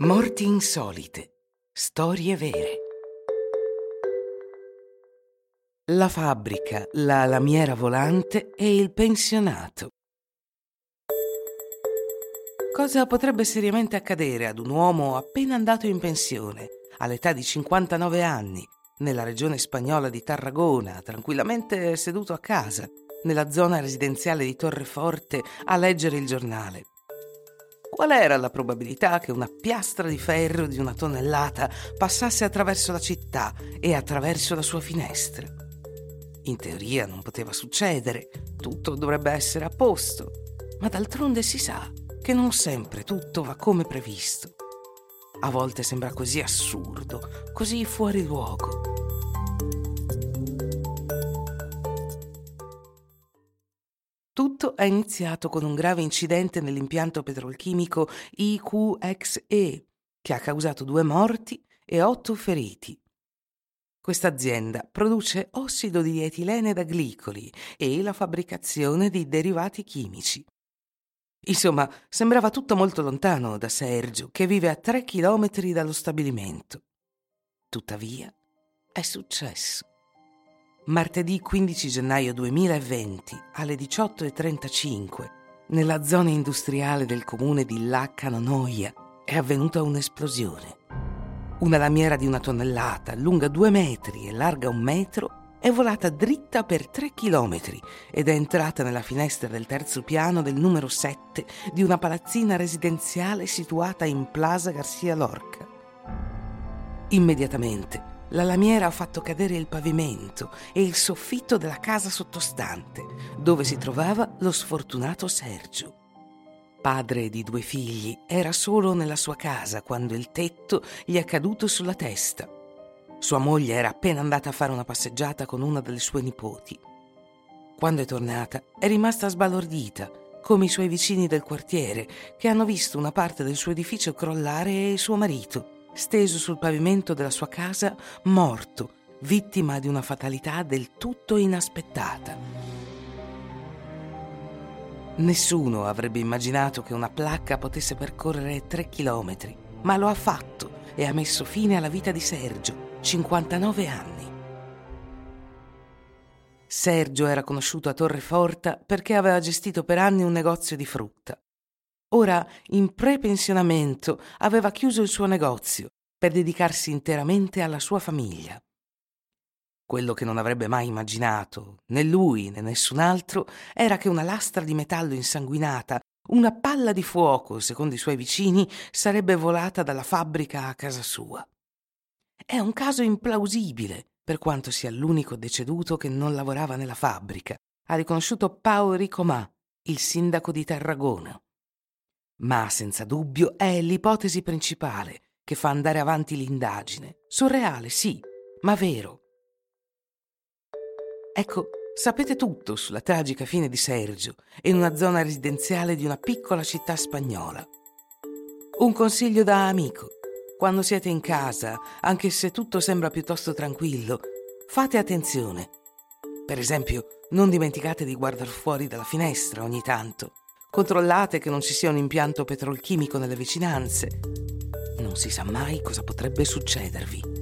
Morti insolite. Storie vere. La fabbrica, la lamiera volante e il pensionato. Cosa potrebbe seriamente accadere ad un uomo appena andato in pensione, all'età di 59 anni, nella regione spagnola di Tarragona, tranquillamente seduto a casa, nella zona residenziale di Torreforte, a leggere il giornale? Qual era la probabilità che una piastra di ferro di una tonnellata passasse attraverso la città e attraverso la sua finestra? In teoria non poteva succedere, tutto dovrebbe essere a posto, ma d'altronde si sa che non sempre tutto va come previsto. A volte sembra così assurdo, così fuori luogo. Tutto è iniziato con un grave incidente nell'impianto petrolchimico IQXE, che ha causato due morti e otto feriti. Questa azienda produce ossido di etilene da glicoli e la fabbricazione di derivati chimici. Insomma, sembrava tutto molto lontano da Sergio, che vive a tre chilometri dallo stabilimento. Tuttavia, è successo. Martedì 15 gennaio 2020 alle 18.35 nella zona industriale del comune di Laccano Noia è avvenuta un'esplosione. Una lamiera di una tonnellata, lunga due metri e larga un metro, è volata dritta per tre chilometri ed è entrata nella finestra del terzo piano del numero 7 di una palazzina residenziale situata in Plaza Garcia Lorca. Immediatamente la lamiera ha fatto cadere il pavimento e il soffitto della casa sottostante, dove si trovava lo sfortunato Sergio. Padre di due figli, era solo nella sua casa quando il tetto gli è caduto sulla testa. Sua moglie era appena andata a fare una passeggiata con una delle sue nipoti. Quando è tornata è rimasta sbalordita, come i suoi vicini del quartiere, che hanno visto una parte del suo edificio crollare e suo marito steso sul pavimento della sua casa, morto, vittima di una fatalità del tutto inaspettata. Nessuno avrebbe immaginato che una placca potesse percorrere tre chilometri, ma lo ha fatto e ha messo fine alla vita di Sergio, 59 anni. Sergio era conosciuto a Torreforta perché aveva gestito per anni un negozio di frutta. Ora, in prepensionamento, aveva chiuso il suo negozio per dedicarsi interamente alla sua famiglia. Quello che non avrebbe mai immaginato, né lui né nessun altro, era che una lastra di metallo insanguinata, una palla di fuoco, secondo i suoi vicini, sarebbe volata dalla fabbrica a casa sua. È un caso implausibile, per quanto sia l'unico deceduto che non lavorava nella fabbrica, ha riconosciuto Paolo Ricomà, il sindaco di Tarragona. Ma senza dubbio è l'ipotesi principale che fa andare avanti l'indagine. Surreale, sì, ma vero. Ecco, sapete tutto sulla tragica fine di Sergio in una zona residenziale di una piccola città spagnola. Un consiglio da amico. Quando siete in casa, anche se tutto sembra piuttosto tranquillo, fate attenzione. Per esempio, non dimenticate di guardare fuori dalla finestra ogni tanto Controllate che non ci sia un impianto petrolchimico nelle vicinanze. Non si sa mai cosa potrebbe succedervi.